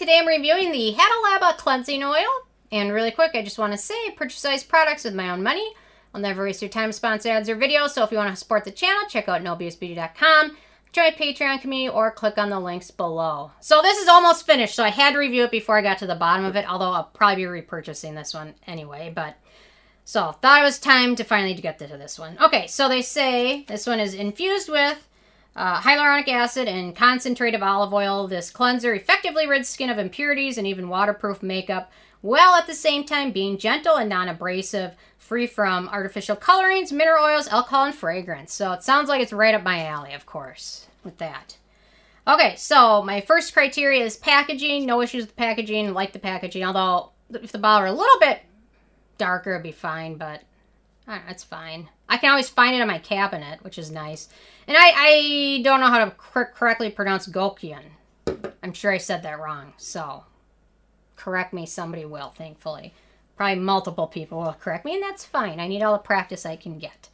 Today I'm reviewing the Hada Labo uh, Cleansing Oil. And really quick, I just want to say, purchase size products with my own money. I'll never waste your time sponsoring ads or videos, so if you want to support the channel, check out noabusbeauty.com, join Patreon community, or click on the links below. So this is almost finished, so I had to review it before I got to the bottom of it, although I'll probably be repurchasing this one anyway, but... So, thought it was time to finally get to this one. Okay, so they say this one is infused with uh, hyaluronic acid and concentrate of olive oil. This cleanser effectively rids skin of impurities and even waterproof makeup, while at the same time being gentle and non-abrasive, free from artificial colorings, mineral oils, alcohol, and fragrance. So it sounds like it's right up my alley, of course, with that. Okay, so my first criteria is packaging. No issues with packaging. Like the packaging, although if the bottle were a little bit darker, it'd be fine, but that's fine. I can always find it in my cabinet, which is nice. And I, I don't know how to cor correctly pronounce Gokyan. I'm sure I said that wrong, so correct me. Somebody will, thankfully. Probably multiple people will correct me, and that's fine. I need all the practice I can get.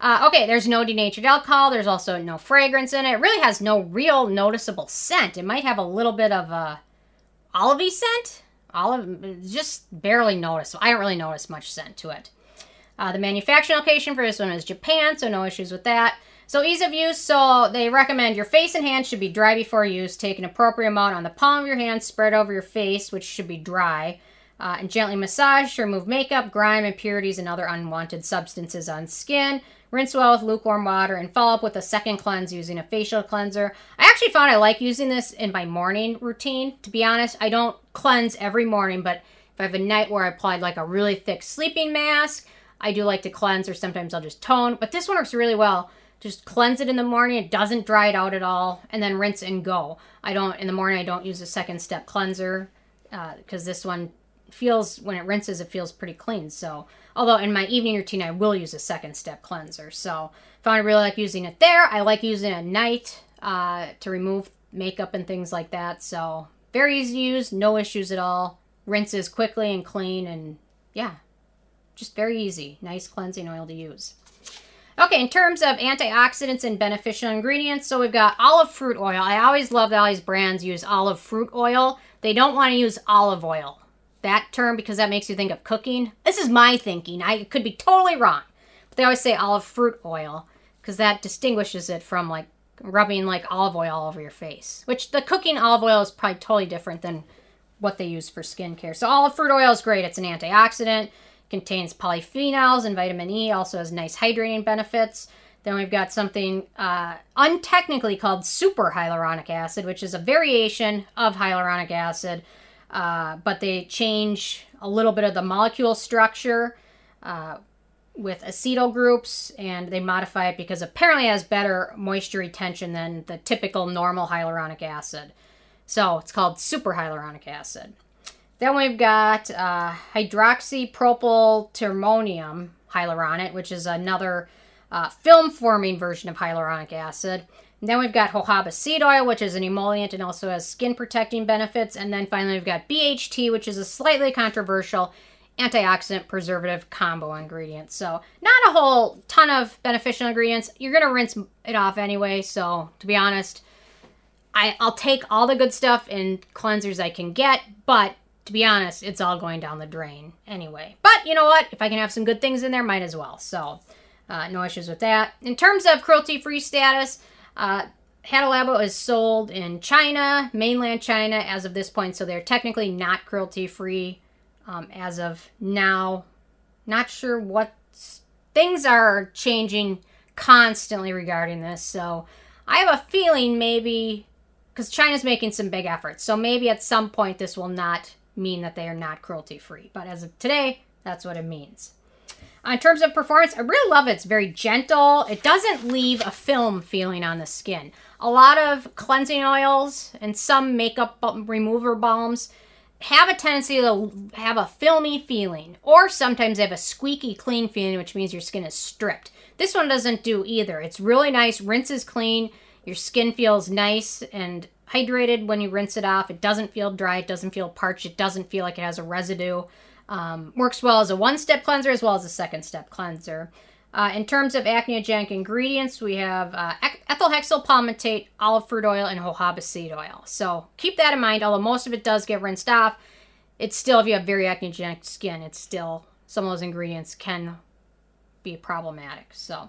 Uh, okay, there's no denatured alcohol. There's also no fragrance in it. It really has no real noticeable scent. It might have a little bit of a olivey scent. Olive, just barely noticeable. I don't really notice much scent to it. Uh, the manufacturing location for this one is Japan, so no issues with that. So ease of use, so they recommend your face and hands should be dry before use. Take an appropriate amount on the palm of your hand, spread over your face, which should be dry, uh, and gently massage to remove makeup, grime, impurities, and other unwanted substances on skin. Rinse well with lukewarm water and follow up with a second cleanse using a facial cleanser. I actually found I like using this in my morning routine. To be honest, I don't cleanse every morning, but if I have a night where I applied like a really thick sleeping mask, I do like to cleanse or sometimes I'll just tone. But this one works really well. Just cleanse it in the morning. It doesn't dry it out at all. And then rinse and go. I don't, in the morning, I don't use a second step cleanser because uh, this one feels, when it rinses, it feels pretty clean. So, although in my evening routine, I will use a second step cleanser. So, found I really like using it there. I like using it at night uh, to remove makeup and things like that. So, very easy to use, no issues at all. Rinses quickly and clean, and yeah, just very easy. Nice cleansing oil to use. Okay, in terms of antioxidants and beneficial ingredients, so we've got olive fruit oil. I always love that all these brands use olive fruit oil. They don't want to use olive oil. That term, because that makes you think of cooking. This is my thinking. I could be totally wrong. But they always say olive fruit oil, because that distinguishes it from like rubbing like olive oil all over your face. Which the cooking olive oil is probably totally different than what they use for skincare. So olive fruit oil is great. It's an antioxidant. Contains polyphenols and vitamin E, also has nice hydrating benefits. Then we've got something uh, untechnically called super hyaluronic acid, which is a variation of hyaluronic acid, uh, but they change a little bit of the molecule structure uh, with acetyl groups, and they modify it because apparently it has better moisture retention than the typical normal hyaluronic acid. So it's called super hyaluronic acid. Then we've got uh, hydroxypropyltrimonium hyaluronic, which is another uh, film-forming version of hyaluronic acid. And then we've got jojoba seed oil, which is an emollient and also has skin-protecting benefits. And then finally we've got BHT, which is a slightly controversial antioxidant preservative combo ingredient. So not a whole ton of beneficial ingredients. You're going to rinse it off anyway. So to be honest, I, I'll take all the good stuff and cleansers I can get, but to be honest, it's all going down the drain anyway. But you know what? If I can have some good things in there, might as well. So, uh, no issues with that. In terms of cruelty-free status, uh, Hada Labo is sold in China, mainland China, as of this point. So they're technically not cruelty-free um, as of now. Not sure what things are changing constantly regarding this. So I have a feeling maybe because China's making some big efforts. So maybe at some point this will not mean that they are not cruelty free. But as of today, that's what it means. In terms of performance, I really love it. It's very gentle. It doesn't leave a film feeling on the skin. A lot of cleansing oils and some makeup remover balms have a tendency to have a filmy feeling, or sometimes they have a squeaky clean feeling, which means your skin is stripped. This one doesn't do either. It's really nice, rinses clean, your skin feels nice and hydrated when you rinse it off. It doesn't feel dry. It doesn't feel parched. It doesn't feel like it has a residue. Um, works well as a one-step cleanser as well as a second-step cleanser. Uh, in terms of acneogenic ingredients, we have uh, ethyl hexyl palmitate, olive fruit oil, and jojoba seed oil. So keep that in mind. Although most of it does get rinsed off, it's still if you have very acneogenic skin, it's still some of those ingredients can be problematic. So.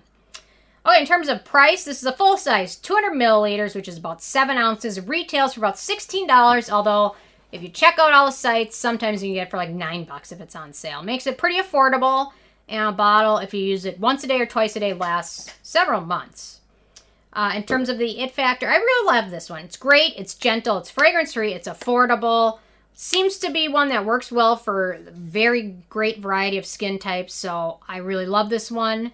Okay, in terms of price, this is a full size 200 milliliters, which is about 7 ounces. Retails for about $16, although if you check out all the sites, sometimes you can get it for like 9 bucks if it's on sale. Makes it pretty affordable, and a bottle, if you use it once a day or twice a day, lasts several months. Uh, in terms of the it factor, I really love this one. It's great, it's gentle, it's fragrance-free, it's affordable. Seems to be one that works well for very great variety of skin types, so I really love this one.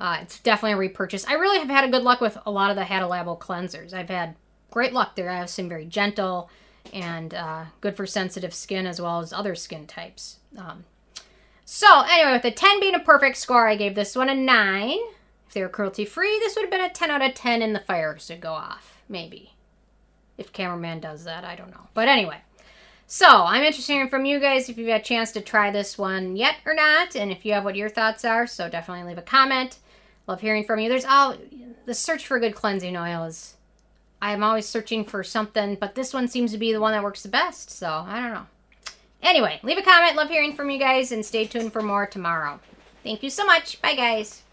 Uh, it's definitely a repurchase. I really have had a good luck with a lot of the Hada Labo cleansers. I've had great luck there. I have some very gentle and uh, good for sensitive skin as well as other skin types. Um, so anyway, with a 10 being a perfect score, I gave this one a 9. If they were cruelty-free, this would have been a 10 out of 10 and the fires to go off. Maybe. If cameraman does that, I don't know. But anyway. So, I'm interested in hearing from you guys if you've had a chance to try this one yet or not, and if you have what your thoughts are, so definitely leave a comment. Love hearing from you. There's all the search for good cleansing oil is. I'm always searching for something, but this one seems to be the one that works the best. So I don't know. Anyway, leave a comment. Love hearing from you guys, and stay tuned for more tomorrow. Thank you so much. Bye, guys.